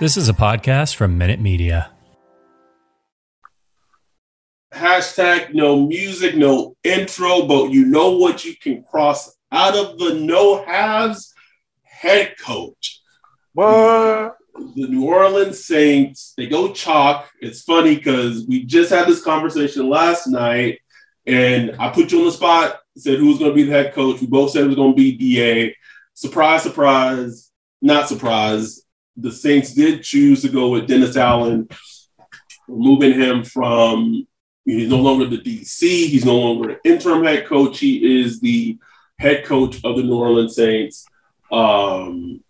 This is a podcast from Minute Media. Hashtag no music, no intro, but you know what you can cross out of the no halves head coach. What? The New Orleans Saints, they go chalk. It's funny because we just had this conversation last night, and I put you on the spot, said who was going to be the head coach. We both said it was going to be DA. Surprise, surprise, not surprise. The Saints did choose to go with Dennis Allen, removing him from, he's no longer the DC, he's no longer interim head coach. He is the head coach of the New Orleans Saints. Um,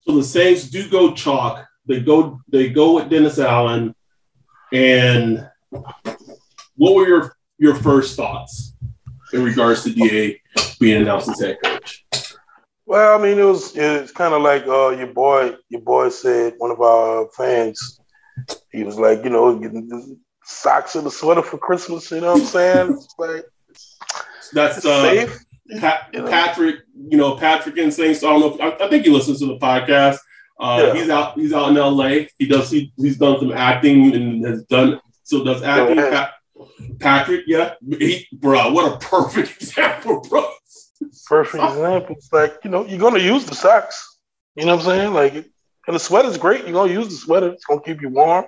so the Saints do go chalk. They go they go with Dennis Allen. And what were your your first thoughts in regards to DA being announced as head coach? Well, I mean, it was it's kind of like uh, your boy your boy said. One of our fans, he was like, you know, getting the socks and a sweater for Christmas. You know what I'm saying? It's like That's uh, safe. Pat, you know? Patrick, you know Patrick and Saints. I don't know. If, I, I think he listens to the podcast. Uh, Yeah. He's out. He's out in L.A. He does. He, he's done some acting and has done. So does acting. Pat, Patrick, yeah, he, bro. What a perfect example, bro. Perfect example. It's like you know, you're gonna use the socks. You know what I'm saying? Like, and the sweater's great. You're gonna use the sweater. It's gonna keep you warm.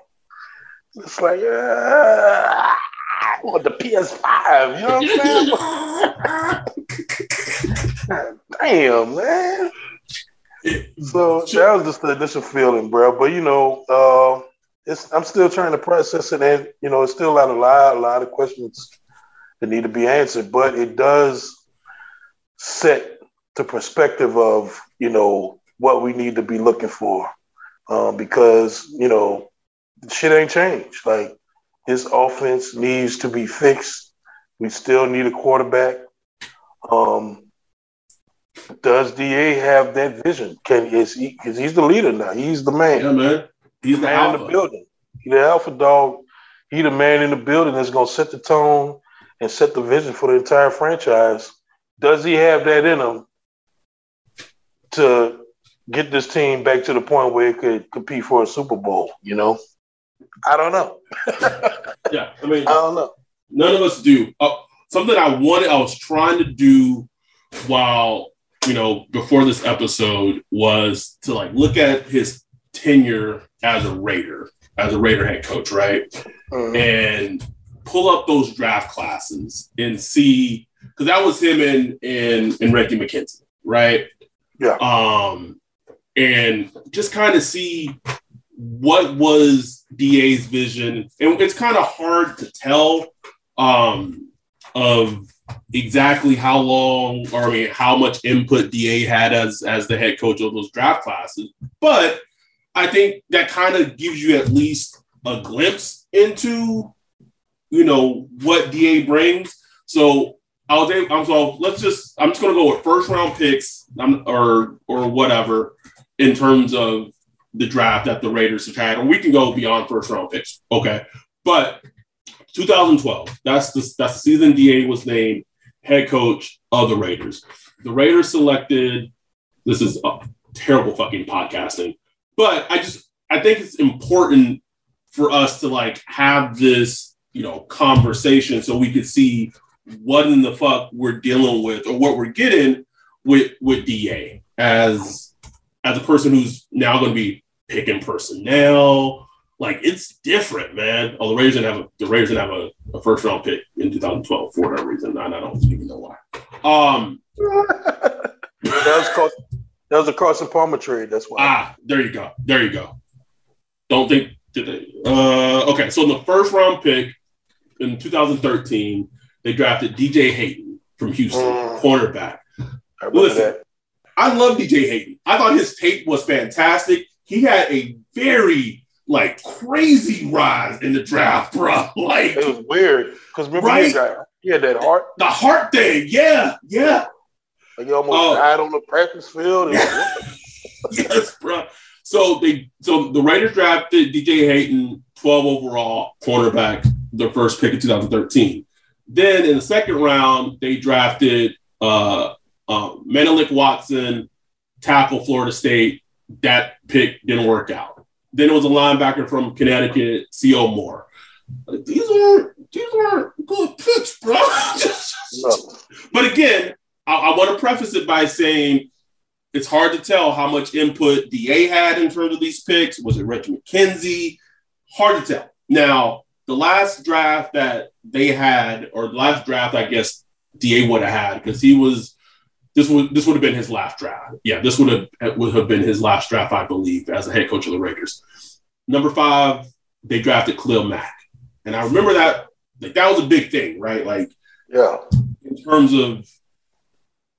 It's like, uh, I want the PS5. You know what I'm saying? Damn, man. So that was just the initial feeling, bro. But you know, uh, it's I'm still trying to process it, and you know, it's still a lot, a lot, a lot of questions that need to be answered. But it does set the perspective of you know what we need to be looking for, um, because you know, shit ain't changed. Like his offense needs to be fixed. We still need a quarterback. Um, does Da have that vision? Can is he? Because he's the leader now. He's the man. Yeah, man. He's the man in the building. He the alpha dog. He the man in the building that's gonna set the tone and set the vision for the entire franchise. Does he have that in him to get this team back to the point where it could compete for a Super Bowl? You know, I don't know. Yeah, I mean, I don't know. none of us do. Uh, something I wanted, I was trying to do while you know before this episode was to like look at his tenure as a Raider, as a Raider head coach, right? Mhm. and pull up those draft classes and see because that was him and and and Reggie McKenzie, right? Yeah. Um, and just kind of see what was DA's vision, and it's kind of hard to tell um, of exactly how long or I mean how much input DA had as as the head coach of those draft classes, but I think that kind of gives you at least a glimpse into you know what DA brings. So I was able, I'm so let's just I'm just gonna go with first round picks um, or or whatever in terms of the draft that the Raiders have had, or we can go beyond first round picks. Okay, but 2012 that's the that's the season Da was named head coach of the Raiders. The Raiders selected. This is a terrible fucking podcasting, but I just I think it's important for us to like have this you know conversation so we could see what in the fuck we're dealing with or what we're getting with with Da as as a person who's now going to be picking personnel. Like it's different, man. Oh, the Raiders didn't have a the Raiders didn't have a, a first round pick in 2012 for whatever reason. I, I don't even know why. Um, that was called that was a Carson Palmer trade. That's why. Ah, there you go. There you go. Don't think did they? Uh, okay, so in the first round pick in 2013, they drafted DJ Hayden from Houston, mm. cornerback. I Listen, that. I love DJ Hayden. I thought his tape was fantastic. He had a very like crazy rise in the draft, bro. Like it was weird because remember right? he, got, he had that heart, the heart thing. Yeah, yeah. Like he almost uh, died on the practice field. yes, bro. So they so the Raiders drafted DJ Hayden, 12 overall cornerback, their first pick in 2013. Then in the second round, they drafted uh, uh, Menelik Watson, tackle Florida State. That pick didn't work out. Then it was a linebacker from Connecticut, Sio Moore. These are these are good picks, bro. but again, I, I want to preface it by saying it's hard to tell how much input DA had in terms of these picks. Was it Reggie McKenzie? Hard to tell. Now, the last draft that they had, or last draft, I guess DA would have had, because he was this would this would have been his last draft. Yeah, this would have would have been his last draft, I believe, as a head coach of the Raiders. Number five, they drafted Khalil Mack, and I remember that like that was a big thing, right? Like, yeah, in terms of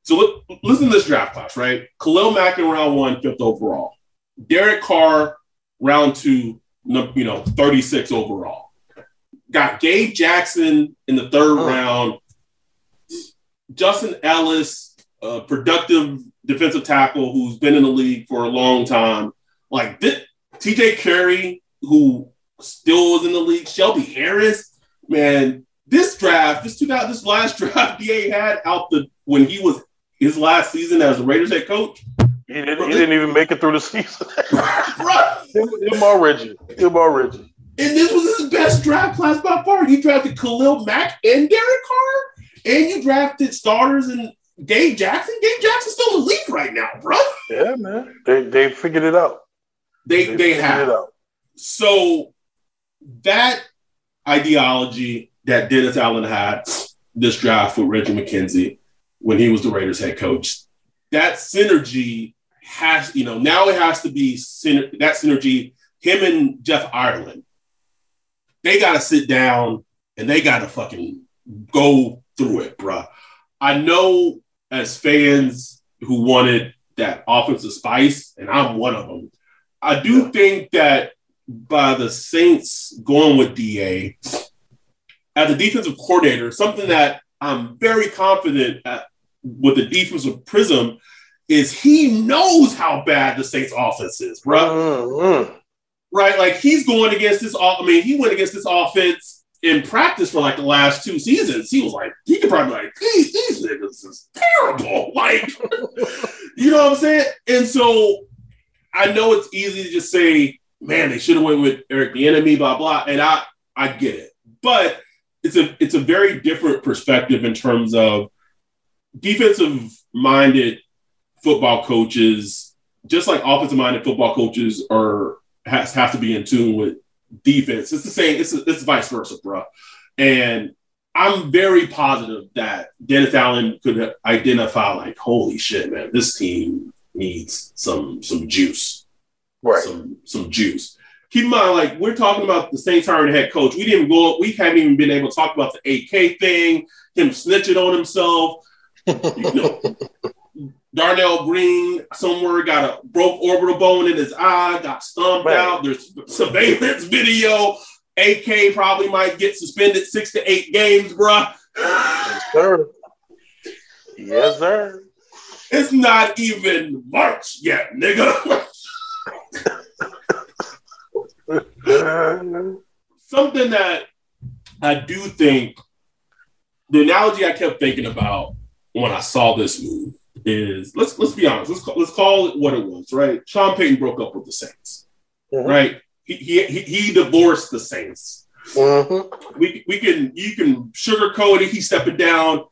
so look, listen to this draft class, right? Khalil Mack in round one, fifth overall. Derek Carr, round two, you know, 36 overall. Got Gabe Jackson in the third oh. round. Justin Ellis, a productive defensive tackle who's been in the league for a long time. Like this, TJ Carrie, who still was in the league. Shelby Harris, man, this draft, this 2000, this last draft DA had out the when he was his last season as the Raiders head coach. He didn't, he didn't even make it through the season. right. Him or Reggie. Him or Reggie. And this was his best draft class by far. You drafted Khalil Mack and Derek Carr, and you drafted starters and Gabe Jackson. Gabe Jackson's still in the league right now, bro. Yeah, man. They they figured it out. They they, they have. So that ideology that Dennis Allen had this draft with Reggie McKenzie when he was the Raiders head coach. That synergy has, you know, now it has to be that synergy. Him and Jeff Ireland, they got to sit down and they got to fucking go through it, bro. I know as fans who wanted that offensive spice, and I'm one of them. I do think that by the Saints going with DA as a defensive coordinator, something that I'm very confident at, with the defensive prism is he knows how bad the Saints offense is, bro. Mm-hmm. Right? Like he's going against this. I mean, he went against this offense in practice for like the last two seasons. He was like, he could probably like, these, these niggas is terrible. Like, you know what I'm saying? And so I know it's easy to just say, man, they should have went with Eric Bieniemy, blah blah. And I I get it, but it's a it's a very different perspective in terms of defensive minded football coaches, just like offensive minded football coaches are has have to be in tune with defense. It's the same. It's it's vice versa, bro. And I'm very positive that Dennis Allen could identify like, holy shit, man, this team needs some some juice, right? Some some juice. Keep in mind, like we're talking about the Saints hiring head coach. We didn't go. We haven't even been able to talk about the AK thing, him snitching on himself you know, Darnell Green somewhere got a broke orbital bone in his eye, got stomped out. There's surveillance video. AK probably might get suspended six to eight games, bruh. Yes, sir. Yes, sir. It's not even March yet, nigga. Something that I do think the analogy I kept thinking about when I saw this move is let's let's be honest. Let's call, let's call it what it was. Right? Sean Payton broke up with the Saints. Mm-hmm. Right? He, he he divorced the Saints. Mm-hmm. We we can you can sugarcoat it. He's stepping down.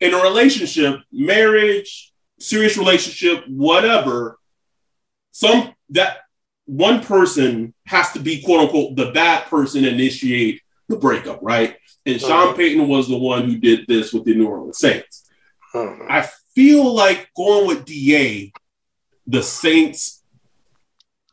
in a relationship, marriage, serious relationship, whatever, some that one person has to be quote unquote the bad person initiate the breakup, right? And Sean uh-huh. Payton was the one who did this with the New Orleans Saints. Uh-huh. I feel like going with DA, the Saints,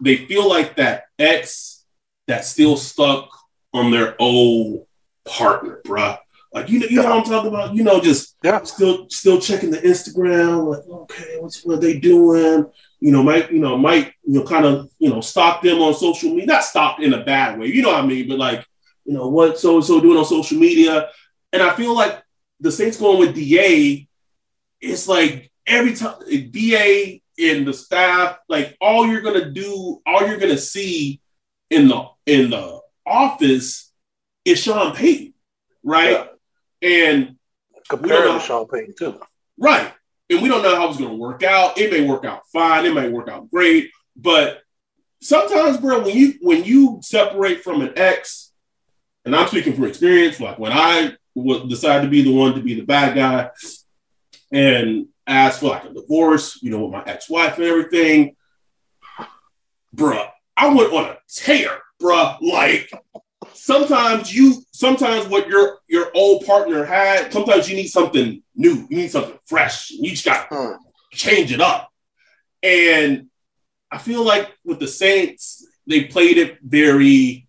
they feel like that ex that's still stuck on their old partner, bruh. Like you know, you know what I'm talking about. You know, just yeah. still still checking the Instagram. Like, okay, what's what they doing? You know, might you know might you know kind of you know stalk them on social media. Not stalk in a bad way. You know what I mean? But like you know what so and so doing on social media. And I feel like the Saints going with Da. It's like every time Da and the staff, like all you're gonna do, all you're gonna see in the in the office is Sean Payton, right? Yeah. And compared to Sean Payton too. Right. And we don't know how it's to work out. It may work out fine. It may work out great. But sometimes, bro, when you when you separate from an ex, and I'm speaking from experience, like when I decided to be the one to be the bad guy and ask for like a divorce, you know, with my ex-wife and everything, bruh, I went on a tear, bruh. Like sometimes you sometimes what your your old partner had sometimes you need something new you need something fresh you just got to hmm. change it up and i feel like with the saints they played it very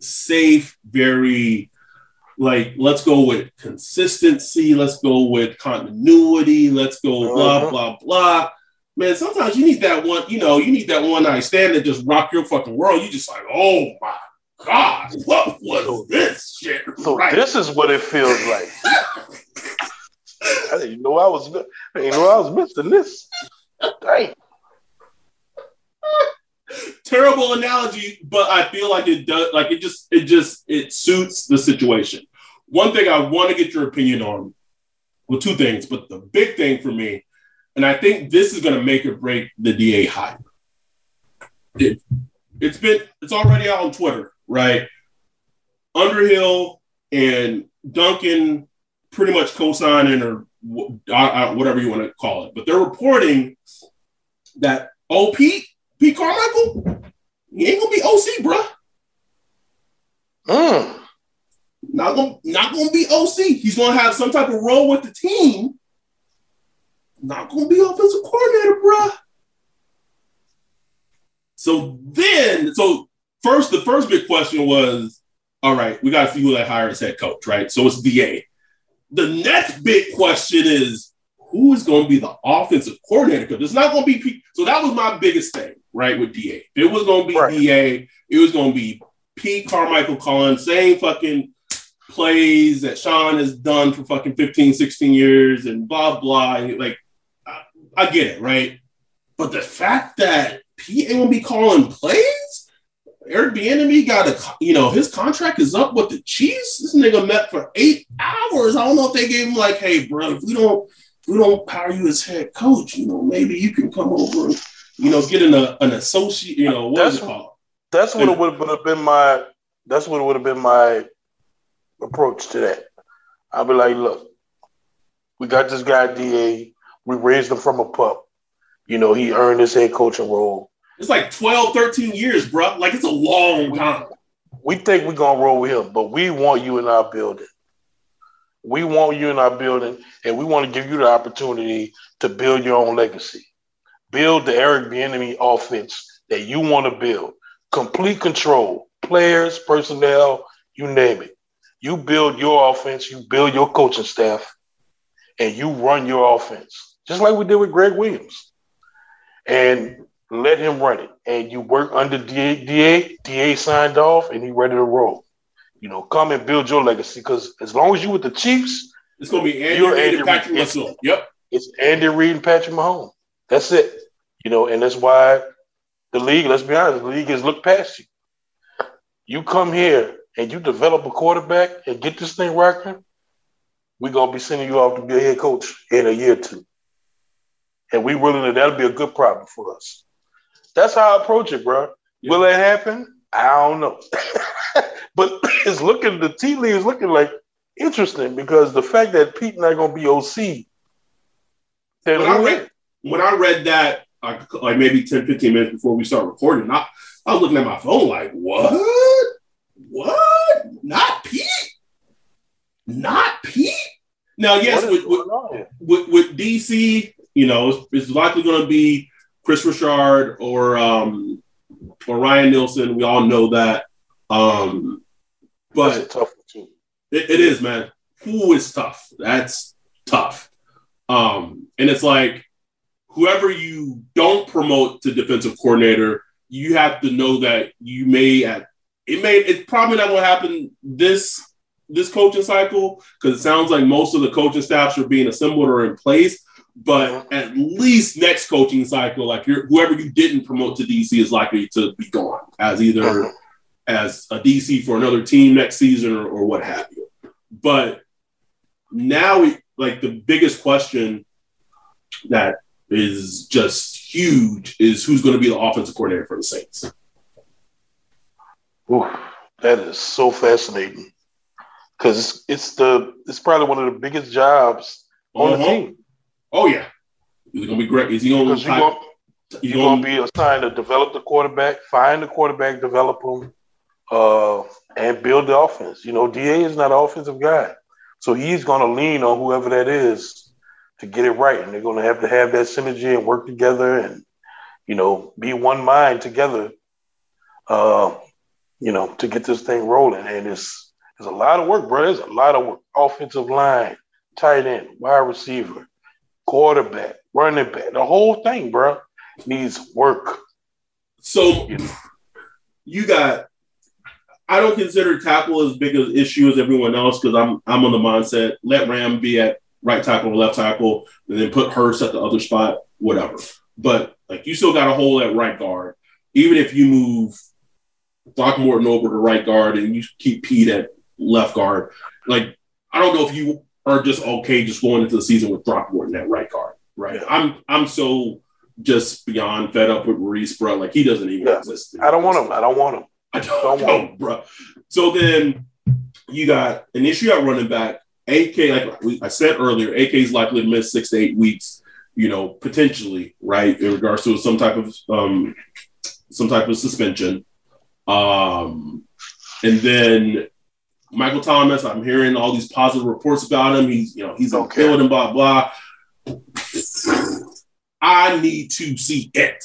safe very like let's go with consistency let's go with continuity let's go blah uh-huh. blah blah man sometimes you need that one you know you need that one night stand that just rock your fucking world you just like oh my God, what was so, this shit? So right. this is what it feels like. I didn't know I was. I didn't know I was missing this. Dang. Terrible analogy, but I feel like it does. Like it just, it just, it suits the situation. One thing I want to get your opinion on. Well, two things, but the big thing for me, and I think this is going to make or break the DA hype. It, it's been, it's already out on Twitter right? Underhill and Duncan pretty much co-signing or whatever you want to call it, but they're reporting that oh Pete Carmichael he ain't gonna be OC, bro. Mm. Not gonna not gonna be OC. He's gonna have some type of role with the team. Not gonna be offensive coordinator, bro. So then, so first, the first big question was, all right, we got to see who they hire as head coach, right? So it's DA. The next big question is, who is going to be the offensive coordinator? Because it's not going to be P. So that was my biggest thing, right, with DA. If it was going to be right. DA, it was going to be Pete Carmichael calling same fucking plays that Sean has done for fucking 15, 16 years and blah, blah. And like, I, I get it, right? But the fact that Pete ain't going to be calling plays, Eric Bieniemy got a, you know, his contract is up with the Chiefs. This nigga met for eight hours. I don't know if they gave him like, hey, bro, if we don't, if we don't hire you as head coach, you know, maybe you can come over, and, you know, getting an, a, an associate, you know, what that's, is it called? That's what it would have been my, that's what it would have been my approach to that. I'll be like, look, we got this guy Da. We raised him from a pup. You know, he earned his head coaching role. It's like 12, 13 years, bro. Like it's a long time. We think we're gonna roll with him, but we want you in our building. We want you in our building, and we want to give you the opportunity to build your own legacy. Build the Eric Bieniemy offense that you want to build. Complete control, players, personnel, you name it. You build your offense, you build your coaching staff, and you run your offense, just like we did with Gregg Williams. And let him run it. And you work under DA, DA, DA signed off, and he ready to roll. You know, come and build your legacy because as long as you with the Chiefs, it's gonna be Andy Reid and Patrick Mahomes. Yep, it's Andy Reid and Patrick Mahomes. That's it. You know, and that's why the league. Let's be honest, the league has looked past you. You come here and you develop a quarterback and get this thing rocking. We're gonna be sending you off to be a head coach in a year or two, and we willing to. That'll be a good problem for us. That's how I approach it, bro. Yeah. Will it happen? I don't know. but it's looking, the tea leaves looking like interesting because the fact that Pete not going to be OC. When I, read, when I read that, like, like maybe 10, 15 minutes before we start recording, I, I was looking at my phone like, what? What? Not Pete? Not Pete? Now, yes, with with, with, with, DC, you know, it's, it's likely going to be Kris Richard or um, or Ryan Nielsen. We all know that. Um, but tough. It, it is, man. Who is tough? That's tough. Um, and it's like whoever you don't promote to defensive coordinator, you have to know that you may at it may it's probably not going to happen this this coaching cycle because it sounds like most of the coaching staffs are being assembled or in place. But at least next coaching cycle, like you're whoever you didn't promote to DC is likely to be gone as either uh-huh. as a DC for another team next season or, or what have you. But now, we, like the biggest question that is just huge is who's going to be the offensive coordinator for the Saints. Ooh, that is so fascinating because it's, it's, the it's probably one of the biggest jobs on uh-huh. the team. Oh yeah, is it gonna be great? Is he? You're gonna, you're gonna be assigned to develop the quarterback, find the quarterback, develop him, uh, and build the offense. You know, Da is not an offensive guy, so he's gonna lean on whoever that is to get it right, and they're gonna have to have that synergy and work together, and you know, be one mind together. Uh, you know, to get this thing rolling, and it's it's a lot of work, bro. It's a lot of work. Offensive line, tight end, wide receiver, quarterback, running back, the whole thing, bro, needs work. So you, know? you got. I don't consider tackle as big an issue as everyone else because I'm I'm on the mindset let Ram be at right tackle or left tackle, and then put Hurst at the other spot, whatever. But like you still got a hole at right guard, even if you move Throckmorton over to right guard and you keep Peat at left guard. Like I don't know if you are just okay just going into the season with Throckmorton at right guard. Right. Yeah. I'm I'm so just beyond fed up with Maurice, bro. Like he doesn't even yeah. exist. I don't want him. I don't want him. I don't, don't want him, bro. So then you got an issue at running back. AK, like I said earlier, AK is likely to miss six to eight weeks. You know, potentially, right, in regards to some type of um, some type of suspension. Um, and then Michael Thomas, I'm hearing all these positive reports about him. He's, you know, he's okay. killed and blah blah. I need to see it.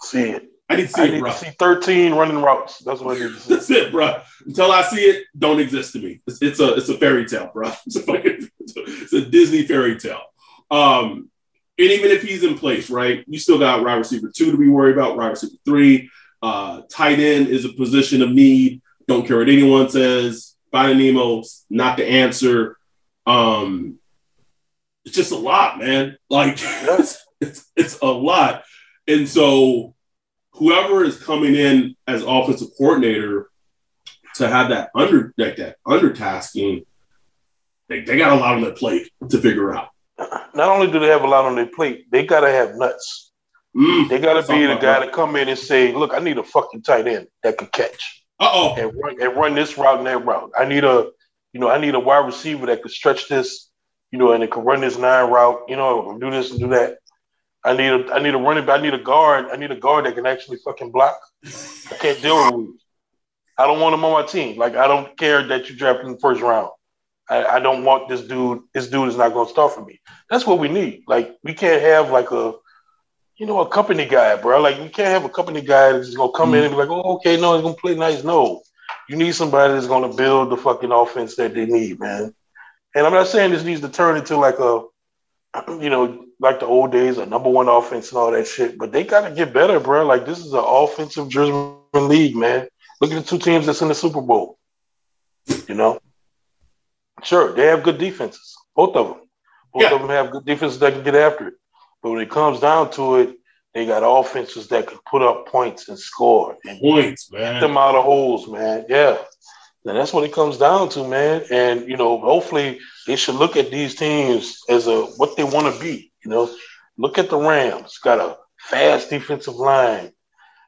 See it. I need to see I it, need bro. To see 13 running routes. That's what I need to see. That's it, bro. Until I see it, don't exist to me. It's, it's a it's a fairy tale, bro. It's a fucking it's a Disney fairy tale. Um, and even if he's in place, right, you still got wide receiver two to be worried about, wide receiver three. Uh, tight end is a position of need. Don't care what anyone says. Finding Nemo's not the answer. Um, it's just a lot, man. Like it's, it's, it's a lot. And so whoever is coming in as offensive coordinator to have that under like that undertasking, they, they got a lot on their plate to figure out. Not only do they have a lot on their plate, they gotta have nuts. Mm, they gotta be the guy to come in and say, "Look, I need a fucking tight end that could catch, uh-oh, and run, and run this route and that route. I need a, you know, I need a wide receiver that could stretch this, you know, and it could run this nine route, you know, do this and do that. I need a, I need a running back. I need a guard. I need a guard that can actually fucking block. I can't deal with. I don't want him on my team. Like I don't care that you drafted in the first round. I, I don't want this dude. This dude is not going to start for me. That's what we need. Like we can't have like a you know, a company guy, bro. Like you can't have a company guy that's just gonna come mm in and be like, oh, okay, no, he's gonna play nice. No, you need somebody that's gonna build the fucking offense that they need, man. And I'm not saying this needs to turn into like a, you know, like the old days, a number one offense and all that shit. But they gotta get better, bro. Like this is an offensive driven league, man. Look at the two teams that's in the Super Bowl. You know, sure they have good defenses, both of them. Both yeah. of them have good defenses that can get after it. But when it comes down to it, they got offenses that can put up points and score. And points, man. Get them out of holes, man. Yeah. And that's what it comes down to, man. And you know, hopefully they should look at these teams as a what they want to be. You know, look at the Rams. Got a fast defensive line.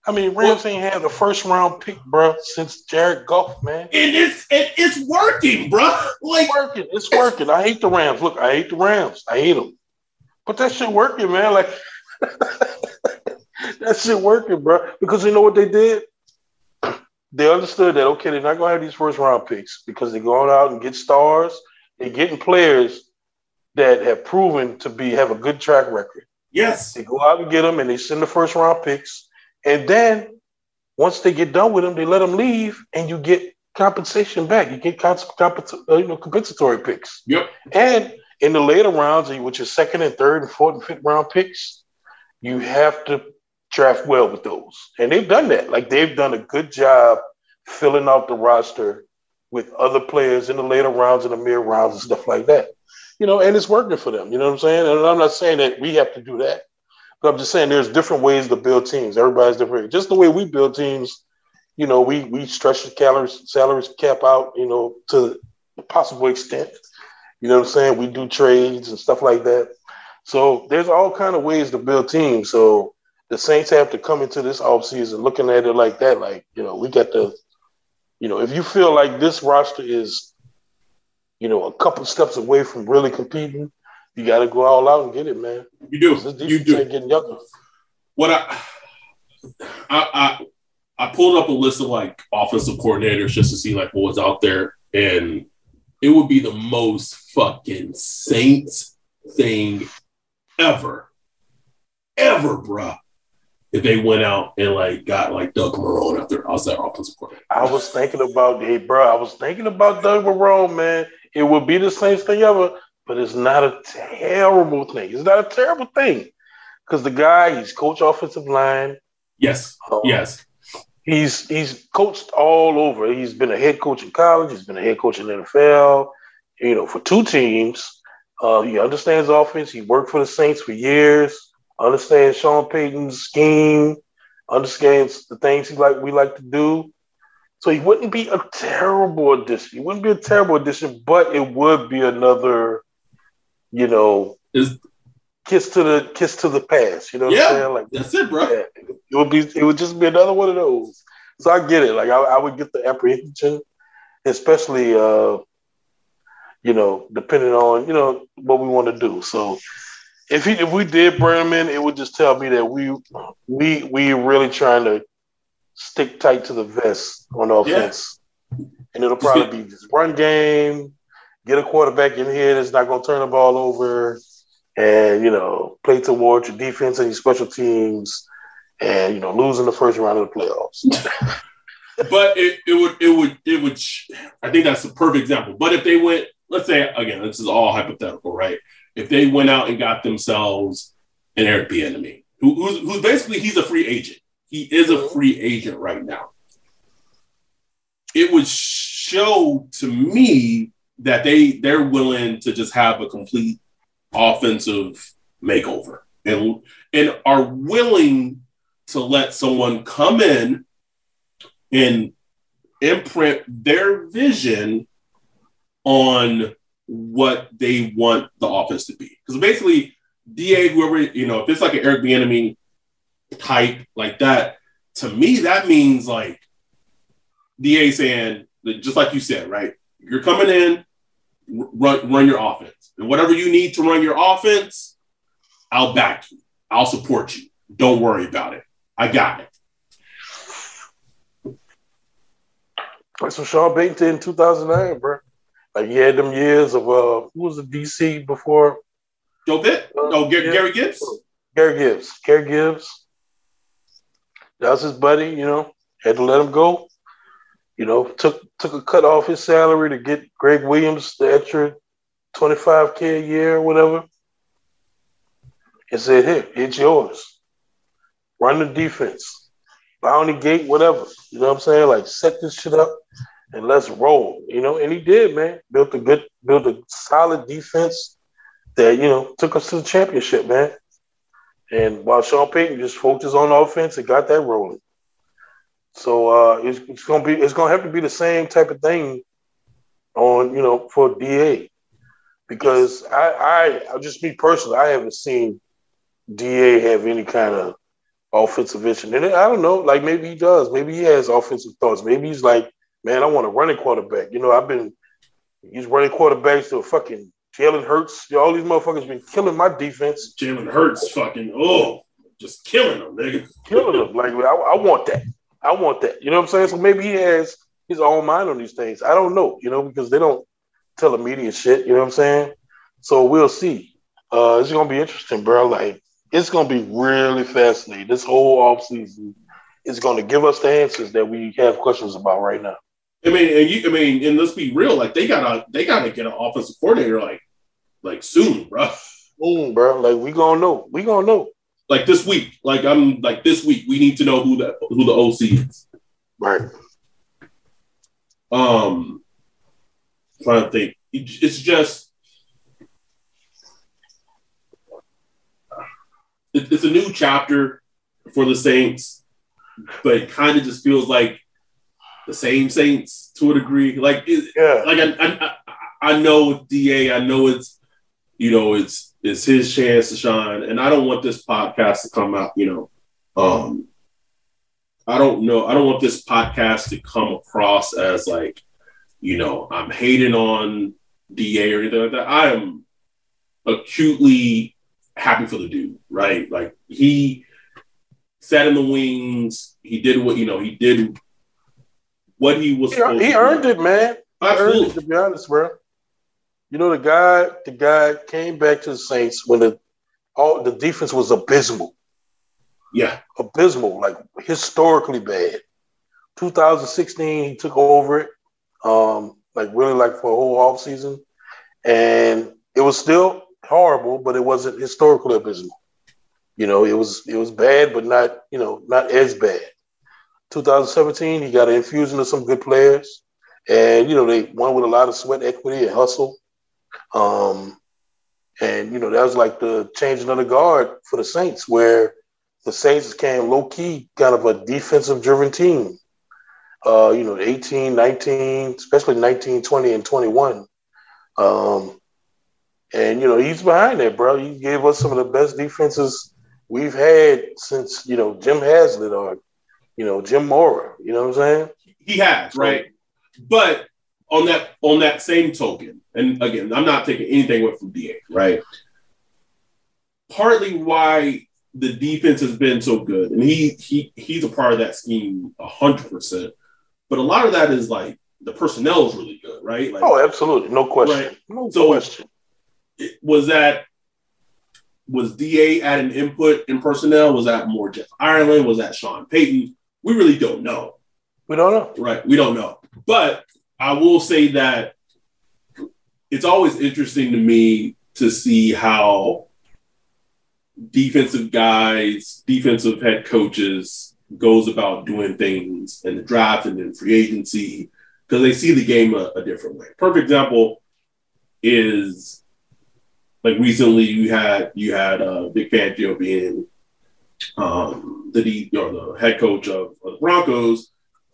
I mean, Rams ain't had a first round pick, bro, since Jared Goff, man. And it's it, it's working, bro. Like it's working, it's working. I hate the Rams. Look, I hate the Rams. I hate them. But that shit working, man. Like that shit working, bro. Because you know what they did? They understood that okay, they're not gonna have these first round picks because they're going out and get stars. They're getting players that have proven to be have a good track record. Yes. They go out and get them and they send the first round picks and then once they get done with them, they let them leave, and you get compensation back. You get comp- comp- uh, you know, compensatory picks. Yep. And in the later rounds, which is second and third and fourth and fifth round picks, you have to draft well with those. And they've done that. Like they've done a good job filling out the roster with other players in the later rounds and the mid rounds and stuff like that. You know, and it's working for them. You know what I'm saying? And I'm not saying that we have to do that. But I'm just saying there's different ways to build teams. Everybody's different. Just the way we build teams, you know, we we stretch the calories, salaries cap out, you know, to the possible extent. You know what I'm saying? We do trades and stuff like that. So there's all kind of ways to build teams. So the Saints have to come into this offseason looking at it like that. Like, you know, we got to, you know, if you feel like this roster is, you know, a couple steps away from really competing, you got to go all out and get it, man. You do. You do. Getting younger. What I, I, I, I pulled up a list of like offensive coordinators just to see like what was out there, and it would be the most fucking Saints thing ever, ever, bruh. If they went out and like got like Doug Marrone after I was that offensive coordinator. I was thinking about hey, bro. I was thinking about Doug Marrone, man. It would be the Saints thing ever but it's not a terrible thing. It's not a terrible thing because the guy he's coach offensive line. Yes. Um, yes. He's he's coached all over. He's been a head coach in college. He's been a head coach in the NFL. You know, for two teams. Uh, he understands offense. He worked for the Saints for years. Understands Sean Payton's scheme. Understands the things he like we like to do. So he wouldn't be a terrible addition. He wouldn't be a terrible addition, but it would be another you know, is kiss to the kiss to the past. You know what yeah, I'm saying? Like that's it, bro. Yeah, it would be it would just be another one of those. So I get it. Like I, I would get the apprehension, especially uh, you know, depending on you know what we want to do. So if he if we did bring him in, it would just tell me that we we we really trying to stick tight to the vest on offense. Yeah. And it'll probably be this run game, get a quarterback in here that's not going to turn the ball over and, you know, play towards your defense and your special teams and, you know, losing the first round of the playoffs. but it, it would, it would, it would, I think that's a perfect example. But if they went, let's say, again, this is all hypothetical, right? If they went out and got themselves an Eric Bieniemy, who, who's, who's basically, he's a free agent. He is a free agent right now. It would show to me that they they're willing to just have a complete offensive makeover and and are willing to let someone come in and imprint their vision on what they want the offense to be. Because basically, DA, whoever, you know, if it's like an Eric Bieniemy type like that, to me, that means like DA saying, just like you said, right? You're coming in, run run your offense. And whatever you need to run your offense, I'll back you. I'll support you. Don't worry about it. I got it. That's what Sean did in 2009, bro. Like he had them years of uh, who was the DC before? Joe Vitt? Uh, oh, Gary, yeah. Gary Gibbs. Gary Gibbs. Gary Gibbs. That was his buddy. You know, had to let him go you know, took took a cut off his salary to get Gregg Williams the extra 25k a year or whatever, and said, "Here, it's yours. Run the defense, bounty gate, whatever." You know what I'm saying? Like set this shit up and let's roll. You know, and he did, man. Built a good, built a solid defense that you know took us to the championship, man. And while Sean Payton just focused on offense and got that rolling. So uh, it's, it's gonna be it's gonna have to be the same type of thing on you know for DA because I I just me personally I haven't seen DA have any kind of offensive vision. And I don't know, like maybe he does. Maybe he has offensive thoughts. Maybe he's like, man, I want a running quarterback. You know, I've been he's running quarterbacks to fucking Jalen Hurts. All these motherfuckers been killing my defense. Jalen Hurts fucking oh, just killing them, nigga. Killing them. Like I, I want that. I want that. You know what I'm saying? So maybe he has his own mind on these things. I don't know, you know, because they don't tell the media shit, you know what I'm saying? So we'll see. Uh it's gonna be interesting, bro. Like it's gonna be really fascinating. This whole off season is gonna give us the answers that we have questions about right now. I mean, and you, I mean, and let's be real. Like they gotta, they gotta get an offensive coordinator like, like soon, bro. Soon, bro. Like we gonna know. We gonna know. Like this week. Like I'm like this week. We need to know who the who the OC is. Right. Um, trying to think. It's just it's a new chapter for the Saints, but it kind of just feels like the same Saints to a degree. Like, it, Yeah. like I, I, I know it's Da. I know it's you know it's it's his chance to shine, and I don't want this podcast to come out. You know, um, I don't know. I don't want this podcast to come across as like, you know, I'm hating on Da or anything like that. I am acutely happy for the dude, right? Like he sat in the wings. He did what you know. He did what he was. He, he earned it, man. He earned it, to be honest, bro. You know, the guy, the guy came back to the Saints when the all the defense was abysmal. Yeah, abysmal, like historically bad. 2016, he took over it, um, like really like for a whole off season, and it was still horrible, but it wasn't historically abysmal. You know, it was it was bad, but not you know not as bad. 2017, he got an infusion of some good players, and you know they won with a lot of sweat equity and hustle. Um, and you know that was like the changing of the guard for the Saints, where the Saints came low key kind of a defensive driven team. Uh, you know, 18, 19, especially 19, 20, and 21. Um, and, you know, he's behind that, bro. He gave us some of the best defenses we've had since, you know, Jim Haslett or, you know, Jim Mora. You know what I'm saying? he has right. But on that on that same token, and again, I'm not taking anything away from Da, right? Partly why the defense has been so good, and he he he's a part of that scheme hundred percent. But a lot of that is like the personnel is really good, right? Like, Oh, absolutely. No question. Right. No So- question. it- was that was Da adding input in personnel? Was that more Jeff Ireland? Was that Sean Payton? We really don't know. We don't know. Right. We don't know. But I will say that it's always interesting to me to see how defensive guys, defensive head coaches goes about doing things in the draft and in free agency because they see the game a, a different way. Perfect example is like recently you had you had uh, Vic Fangio being um, the D, or the head coach of, of the Broncos,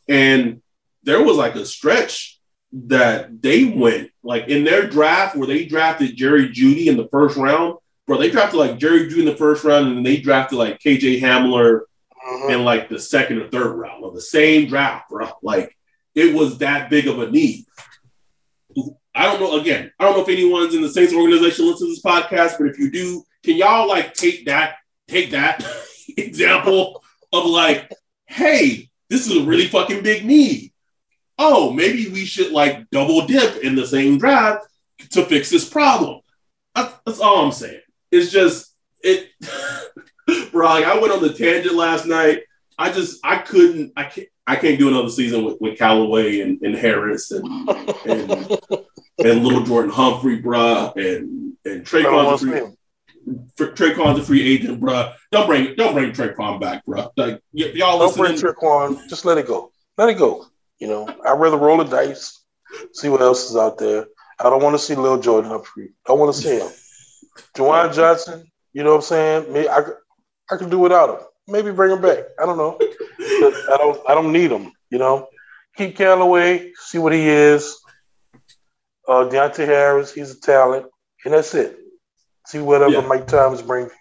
and there was like a stretch that they went like in their draft where they drafted Jerry Jeudy in the first round. Bro, they drafted like Jerry Jeudy in the first round, and then they drafted like KJ Hamler Mhm. in like the second or third round of the same draft, bro. Like it was that big of a need. I don't know. Again, I don't know if anyone's in the Saints organization listens to this podcast, but if you do, can y'all like take that, take that example of like, hey, this is a really fucking big need. Oh, maybe we should like double dip in the same draft to fix this problem. That's, that's all I'm saying. It's just it, bro. Like I went on the tangent last night. I just I couldn't. I can't. I can't do another season with, with Callaway and, and Harris and and, and little Jordan Humphrey, bruh, and and want Tre'Quan's a free, him. Tra- Tre'Quan's a free agent, bro. Don't bring don't bring Tre'Quan back, bro. Like y- y'all Don't bring. Tre'Quan. Just let it go. Let it go. You know, I'd rather roll the dice, see what else is out there. I don't want to see Lil Jordan Humphrey. Don't want to see him. Juwan Johnson, you know what I'm saying? Maybe I could, I could do without him. Maybe bring him back. I don't know. I don't I don't need him, you know. Keep Callaway, see what he is. Uh Deonte Harris, he's a talent. And that's it. See whatever Yeah. Mike Thomas brings.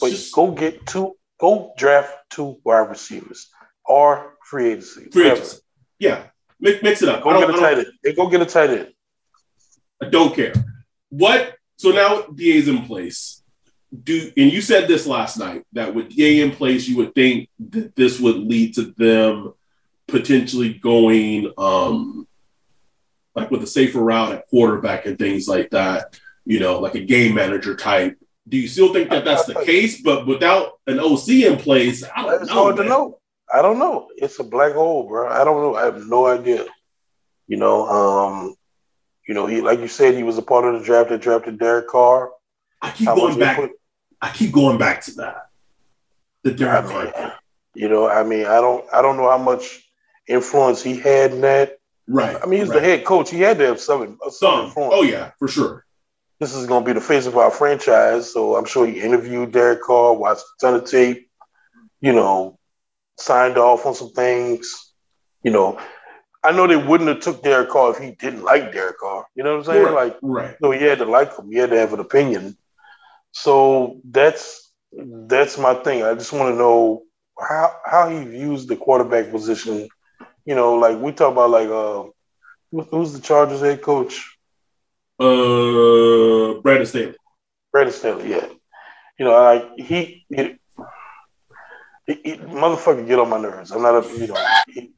But Just- go get two go draft two wide receivers or free agency. Free agency. Yeah. Mix, mix it up. Go get a tight end. Go get a tight end. I don't care. What? So now DA's in place. Do and you said this last night that with DA in place, you would think that this would lead to them potentially going um like with a safer route at quarterback and things like that. You know, like a game manager type. Do you still think that that's the case? But without an OC in place, I don't it's know. hard man. to know. I don't know. It's a black hole, bro. I don't know. I have no idea. You know, um, you know, he like you said, he was a part of the draft that drafted Derek Carr. I keep How going back. Put, I keep going back to that. The Derek I mean, Carr. You know, I mean, I don't, I don't know how much influence he had in that. Right. I mean, he's right. the head coach. He had to have some, some, some influence. Oh yeah, for sure. This is going to be the face of our franchise, so I'm sure he interviewed Derek Carr, watched a ton of tape. You know, signed off on some things. You know, I know they wouldn't have took Derek Carr if he didn't like Derek Carr. You know what I'm saying? Right, like, right. So he had to like him. He had to have an opinion. So that's that's my thing. I just want to know how how he views the quarterback position. You know, like we talk about like uh who's the Chargers head coach? Uh Brandon Staley. Brandon Staley, yeah. You know, like he, he motherfucker get on my nerves. I'm not a you know. He,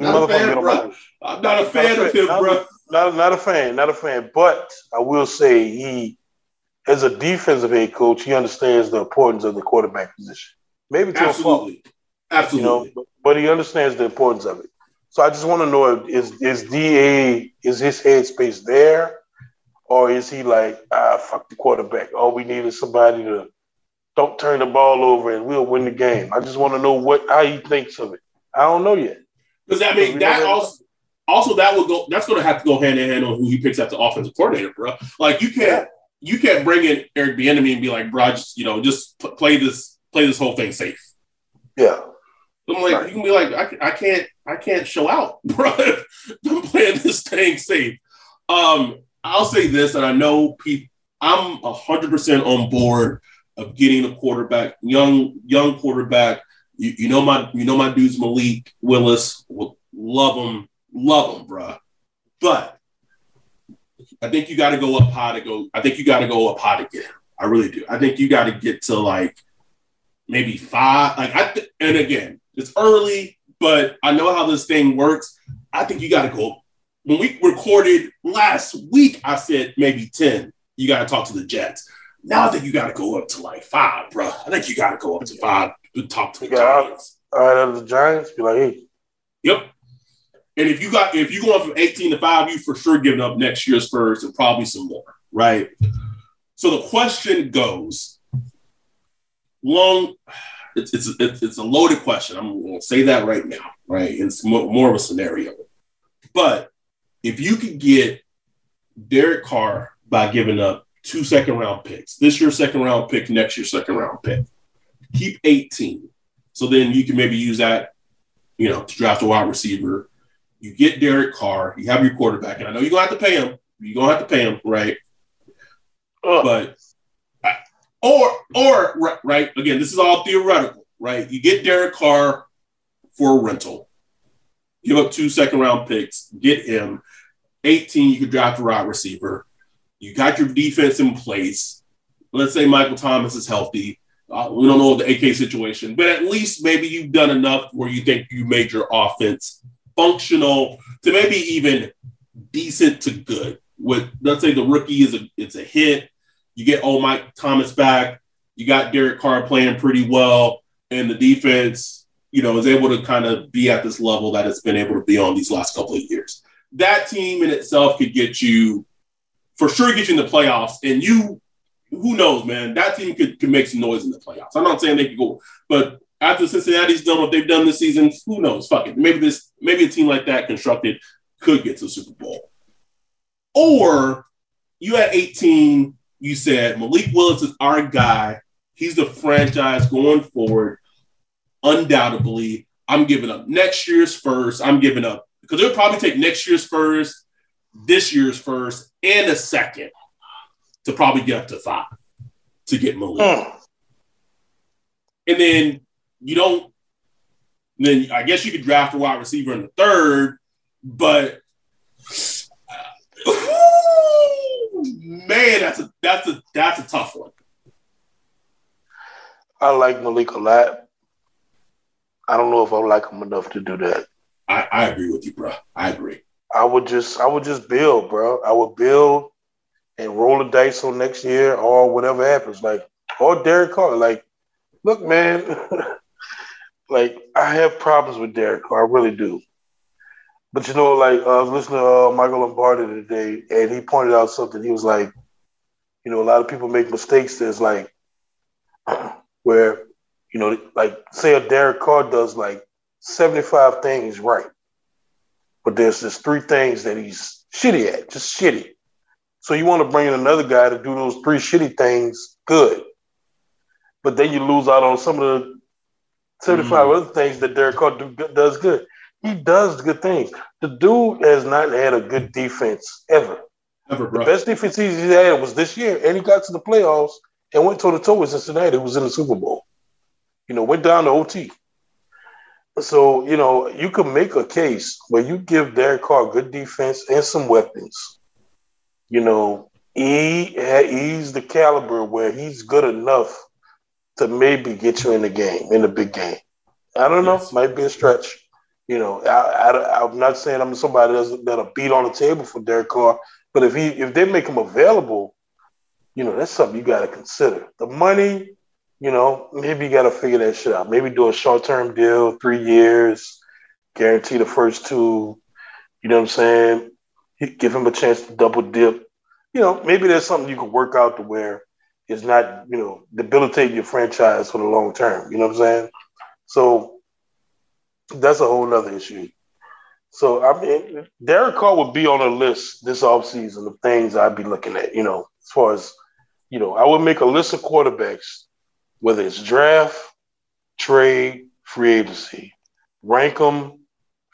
not a fan, bro. I'm not a fan not a of him, not, bro. Not, not a fan, not a fan. But I will say he, as a defensive head coach, he understands the importance of the quarterback position. Maybe to absolutely, a fault, absolutely. You know, but he understands the importance of it. So I just want to know: is is Da is his headspace there, or is he like ah fuck the quarterback? All we need is somebody to don't turn the ball over and we'll win the game. I just want to know what how he thinks of it. I don't know yet. Because I mean that also also that will go that's gonna have to go hand in hand on who he picks up the offensive coordinator, bro. Like you can't yeah. you can't bring in Eric Bieniemy and be like, bro, just you know, just play this play this whole thing safe. Yeah. I'm like, right. you can be like, I, I can't, I can't show out, bro. I'm playing this thing safe. Um, I'll say this, and I know people, I'm hundred percent on board of getting a quarterback, young young quarterback. You, you know my you know my dudes Malik Willis. Love him, love him, bro. But I think you got to go up high to go. I think you got to go up high to get him. I really do. I think you got to get to like maybe five. Like I th- and again, it's early, but I know how this thing works. I think you got to go. When we recorded last week, I said maybe ten. You got to talk to the Jets. Now I think you got to go up to like five, bro. I think you got to go up to five to talk to the Giants. All right, the Giants be like, hey. Yep. And if you got if you going from 18 to 5, you for sure giving up next year's first and probably some more, right? So the question goes, long it's it's it's, it's a loaded question. I'm going to say that right now, right? It's more, more of a scenario. But if you could get Derek Carr by giving up two second round picks. This year, second round pick, next year, second round pick. Keep 18. So then you can maybe use that, you know, to draft a wide receiver. You get Derek Carr, you have your quarterback, and I know you're gonna have to pay him. You're gonna have to pay him, right? But or or right again, this is all theoretical, right? You get Derek Carr for a rental, give up two second round picks, get him. 18, you could draft a wide receiver. You got your defense in place. Let's say Michael Thomas is healthy. Uh, we don't know the AK situation, but at least maybe you've done enough where you think you made your offense functional to maybe even decent to good. With let's say the rookie is a it's a hit, you get old Mike Thomas back, you got Derek Carr playing pretty well, and the defense, you know, is able to kind of be at this level that it's been able to be on these last couple of years. That team in itself could get you for sure get you in the playoffs. And you, who knows, man, that team could, could make some noise in the playoffs. I'm not saying they could go, but after Cincinnati's done what they've done this season, who knows? Fuck it. Maybe this, maybe a team like that constructed could get to the Super Bowl. Or you at 18, you said Malik Willis is our guy. He's the franchise going forward. Undoubtedly, I'm giving up next year's first. I'm giving up because they'll probably take next year's first this year's first and a second to probably get up to five to get Malik. Mm. and then you don't. Then I guess you could draft a wide receiver in the third, but man, that's a that's a that's a tough one. I like Malik a lot. I don't know if I like him enough to do that. I, I agree with you, bro. I agree. I would just I would just build, bro. I would build and roll the dice on next year or whatever happens. Like or Derek Carr. Like, look, man, like I have problems with Derek Carr. I really do. But you know, like I was listening to uh, Michael Lombardi today, and he pointed out something. He was like, you know, a lot of people make mistakes. There's like where, you know, like say a Derek Carr does like 75 things right, but there's just three things that he's shitty at, just shitty. So you want to bring in another guy to do those three shitty things good, but then you lose out on some of the 75 mm-hmm. other things that Derek Carr do, does good. He does good things. The dude has not had a good defense ever. Ever, bro. The best defense he had was this year, and he got to the playoffs and went toe to toe with Cincinnati, who was in the Super Bowl. You know, went down to OT. So, you know, you could make a case where you give Derek Carr good defense and some weapons. You know, he he's the caliber where he's good enough to maybe get you in the game, in the big game. I don't yes. know, might be a stretch. You know, I, am not saying I'm somebody that's, that'll beat on the table for Derek Carr, but if he if they make him available, you know, that's something you got to consider. The money, you know, maybe you got to figure that shit out. Maybe do a short term deal, three years, guarantee the first two. You know what I'm saying? Give him a chance to double dip. You know, maybe there's something you could work out to where it's not, you know, debilitating your franchise for the long term. You know what I'm saying? So that's a whole nother issue. So I mean, Derek Carr would be on a list this offseason of things I'd be looking at, you know, as far as, you know, I would make a list of quarterbacks, whether it's draft, trade, free agency, rank them,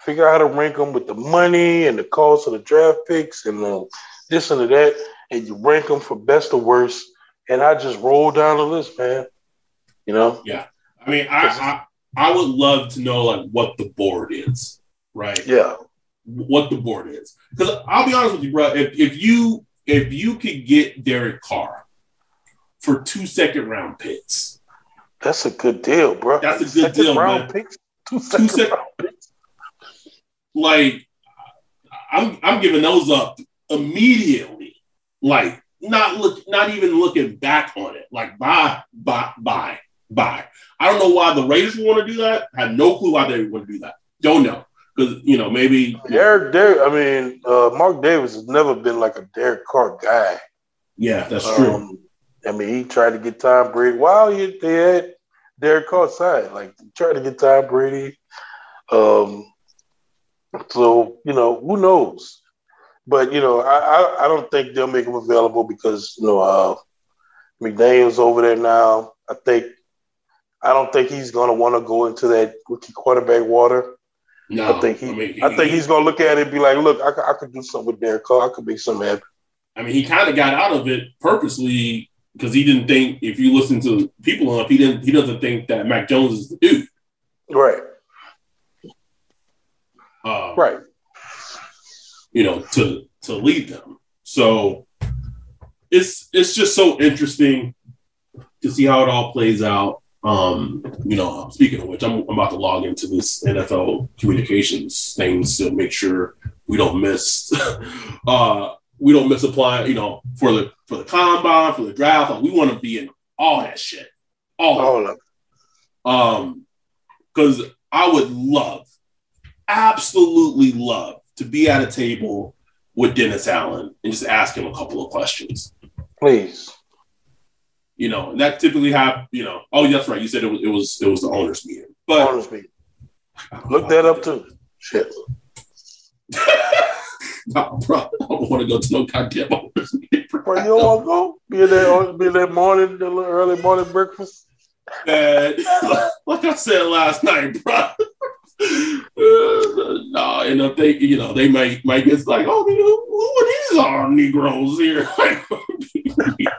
figure out how to rank them with the money and the cost of the draft picks and the, this and that, and you rank them for best or worst. And I just roll down the list, man. You know? Yeah. I mean, I, I would love to know like what the board is, right? Yeah. What the board is. Because I'll be honest with you, bro. If, if you if you could get Derek Carr for two second round picks, that's a good deal, bro. That's a good second deal, round man. Picks, two second, two second round picks. Like I'm I'm giving those up immediately. Like not look not even looking back on it. Like bye, bye, bye, bye. I don't know why the Raiders want to do that. I have no clue why they want to do that. Don't know because you know maybe Derek. Derek. I mean, uh, Mark Davis has never been like a Derek Carr guy. Yeah, that's um, true. I mean, he tried to get Tom Brady while he they had Derek Carr's side. Like tried to get Tom Brady. Um, so you know, who knows? But you know, I, I, I don't think they'll make him available because you know uh, McDaniels over there now. I think I don't think he's going to want to go into that rookie quarterback water. No, I think he. I, mean, he, I think he's going to look at it and be like, "Look, I, I could do something with Derek Carr. I could make something happen." I mean, he kind of got out of it purposely because he didn't think. If you listen to people enough, he didn't. He doesn't think that Mac Jones is the dude. Right. Um, right. You know, to to lead them. So it's it's just so interesting to see how it all plays out. Um, you know, speaking of which, I'm, I'm, about to log into this NFL communications things to make sure we don't miss, uh, we don't misapply, you know, for the for the combine, for the draft. Like, we want to be in all that shit, all, all of it. Um, because I would love, absolutely love to be at a table with Dennis Allen and just ask him a couple of questions. Please you know, and that typically have, you know, oh, that's right. You said it was it was it was the owners meeting, but owners meeting. Look that up too. Shit. no, bro, I don't want to go to no goddamn owners meeting. Bro, you don't want to go? Be in that, be in that morning, the early morning breakfast. And like I said last night, bro. no, and I think you know they might might get like, oh, who are these are Negroes here?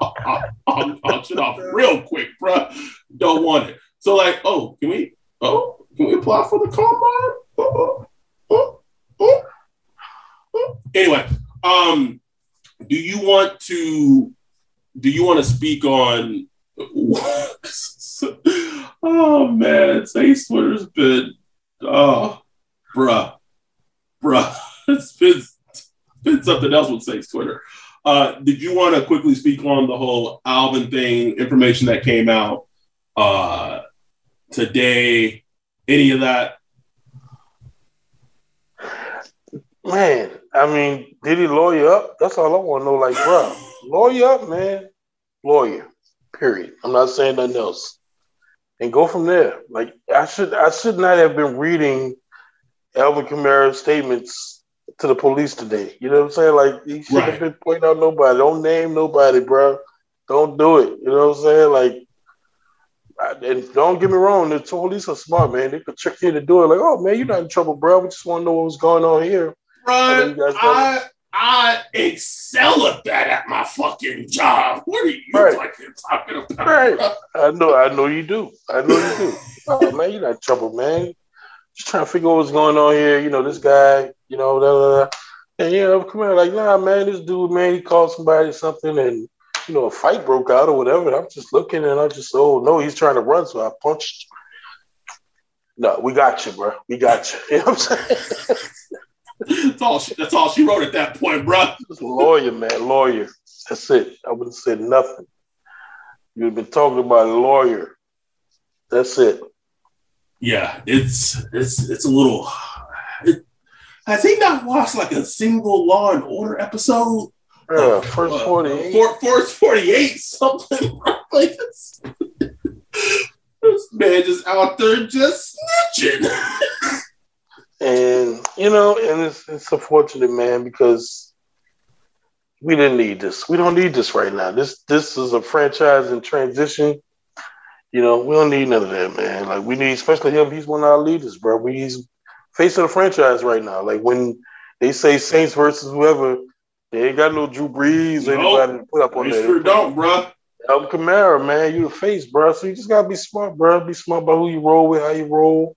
I'll, I'll, I'll shut off real quick, bro. Don't want it. So like, oh, can we? Oh, can we apply for the combine? Oh, oh, oh. Anyway, um, do you want to? Do you want to speak on? oh man, Saints Twitter's been, oh, bruh, bruh, it's been, been something else with Saints Twitter. Uh, did you want to quickly speak on the whole Alvin thing, information that came out uh, today? Any of that? Man, I mean, did he lawyer up? That's all I want to know. Like, bro, lawyer up, man. Lawyer. Period. I'm not saying nothing else. And go from there. Like, I should, I should not have been reading Alvin Kamara's statements to the police today. You know what I'm saying? Like, he should Right. have been pointing out nobody. Don't name nobody, bro. Don't do it. You know what I'm saying? Like, I- and don't get me wrong, the police are smart, man. They could trick you to do it. Like, oh man, you're not in trouble, bro. We just want to know what was going on here. Bro, I I excel at that at my fucking job. What are you Right. fucking talking about? Right. I know, I know you do. I know you do. Oh man, you're not trouble, man. Just trying to figure out what's going on here. You know, this guy, you know, da, da, da. and you know, come here, like, nah, man, this dude, man, he called somebody something, and you know, a fight broke out or whatever. And I'm just looking, and I'm just, oh no, he's trying to run, so I punched. No, we got you, bro. We got you. You know what I'm saying? That's all. She, that's all she wrote at that point, bro. Lawyer, man, lawyer. That's it. I wouldn't say nothing. You've been talking about a lawyer. That's it. Yeah, it's it's it's a little. It, has he not watched like a single Law and Order episode? Yeah, first Uh, 48. For, first 48, something like this. this man just out there just snitching. And you know, and it's it's unfortunate, man, because we didn't need this. We don't need this right now. This this is a franchise in transition. You know, we don't need none of that, man. Like we need, especially him. He's one of our leaders, bro. We he's face of the franchise right now. Like when they say Saints versus whoever, they ain't got no Drew Brees or Nope. anybody to put up on there. sure don't, bro. Alvin Kamara, man, you the face, bro. So you just gotta be smart, bro. Be smart about who you roll with, how you roll.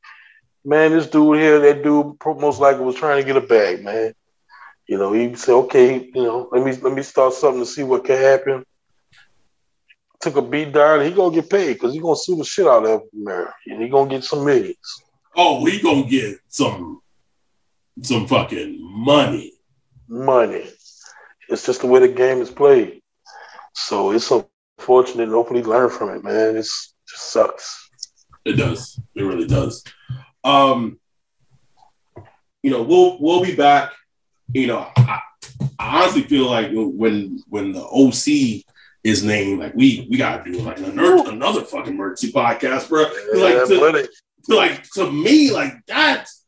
Man, this dude here, that dude most likely was trying to get a bag, man. You know, he said, okay, you know, let me let me start something to see what can happen. Took a beat down, he gonna get paid because he gonna sue the shit out of Kamara, and he gonna get some millions, Oh, he gonna get some some fucking money. money. It's just the way the game is played. So it's unfortunate. and Hopefully, learn from it, man. It's just sucks. It does. It really does. Um, you know, we'll we'll be back. You know, I, I honestly feel like when when the OC is named, like we we gotta do like another, another fucking emergency podcast, bro. Like Yeah, to, like to me, like that's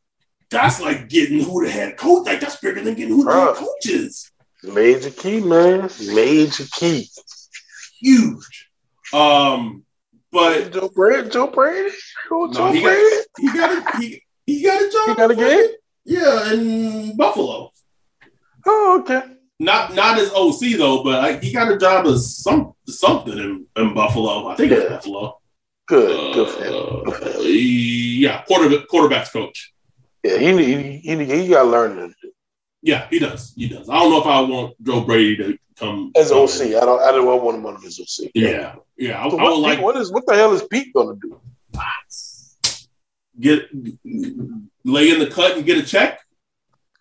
that's like getting who the head coach. Like that's bigger than getting who the head Bruh. coach is. Major key, man. Major key. Huge. Um, but Joe Brady. Joe Brady. Who, No, Joe he got- Brady. he got a he, he got a job. He got a game. Yeah, in Buffalo. Oh, okay. Not not as OC though, but like, he got a job as some something in, in Buffalo. I think it's Buffalo. Good. Good for him. Good for Uh, him. yeah, quarterback quarterbacks coach. Yeah, he he he, he got to learn. Yeah, he does. He does. I don't know if I want Joe Brady to come as come OC. in. I don't. I don't want him on his OC. Yeah, yeah. I, So I what, would like what is what the hell is Pete gonna do? get lay in the cut and get a check.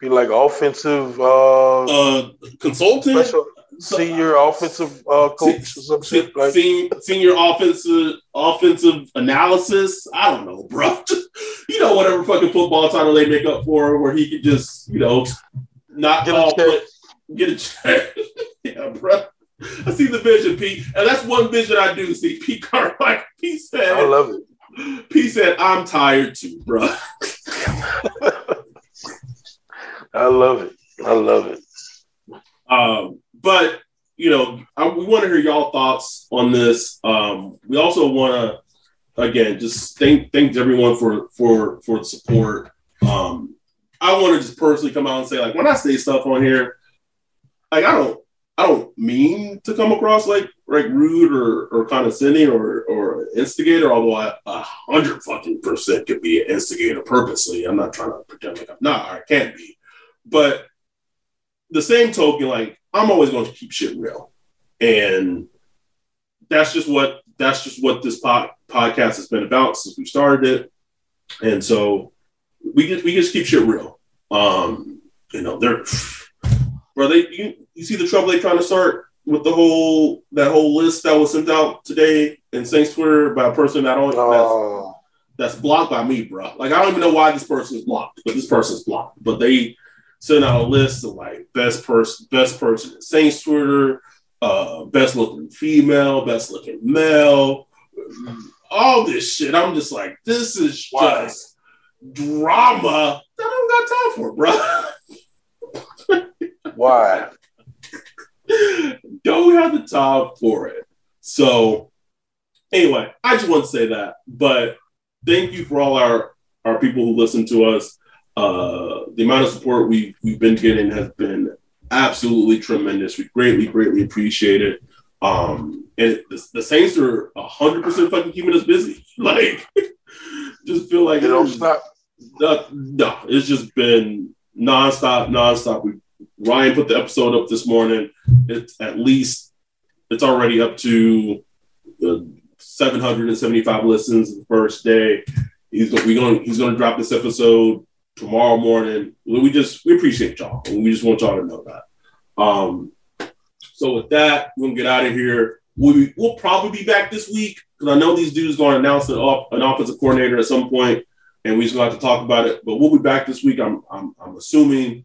Be like offensive uh, Uh, consultant, special senior offensive uh, coach or some shit like. senior, senior offensive offensive analysis. I don't know, bro. you know, whatever fucking football title they make up for, where he could just, you know, not Get a check. get a check. yeah, bro. I see the vision, Pete, and that's one vision I do see. Pete Carmichael. Pete said, I love it. Pete said, I'm tired too, bro. I love it. I love it. Um, but you know, I, we want to hear y'all thoughts on this. Um, we also want to, again, just thank thank everyone for for for the support. Um, I want to just personally come out and say, like, when I say stuff on here, like I don't, I don't mean to come across like like rude or, or condescending or or instigator, although I a hundred fucking percent could be an instigator purposely. I'm not trying to pretend like I'm not, I can't be. But the same token, like I'm always going to keep shit real. And that's just what that's just what this pod, podcast has been about since we started it. And so we just we just keep shit real. Um, you know, they're bro, they you, you see the trouble they trying to start with the whole that whole list that was sent out today in Saints Twitter by a person that don't Oh, that's, that's blocked by me, bro. Like I don't even know why this person is blocked, but this person's blocked. But they sent out a list of like best person, best person in Saints Twitter, uh, best looking female, best looking male, all this shit. I'm just like, this is just drama that I don't got time for, bro. why? don't we have the time for it. So, anyway, I just want to say that. But thank you for all our our people who listen to us. Uh, the amount of support we we've been getting has been absolutely tremendous. We greatly, greatly appreciate it. Um, and the, the Saints are hundred percent fucking keeping us busy. Like, just feel like it don't stop. no, no, it's just been nonstop, nonstop. We Ryan put the episode up this morning. It's at least it's already up to uh, 775 listens the first day. He's we going he's going to drop this episode tomorrow morning. We just we appreciate y'all, and we just want y'all to know that. Um, so with that, we're gonna get out of here. We'll, be, we'll probably be back this week because I know these dudes going to announce an, off, an offensive coordinator at some point and we just gonna have to talk about it. But we'll be back this week. I'm I'm, I'm assuming.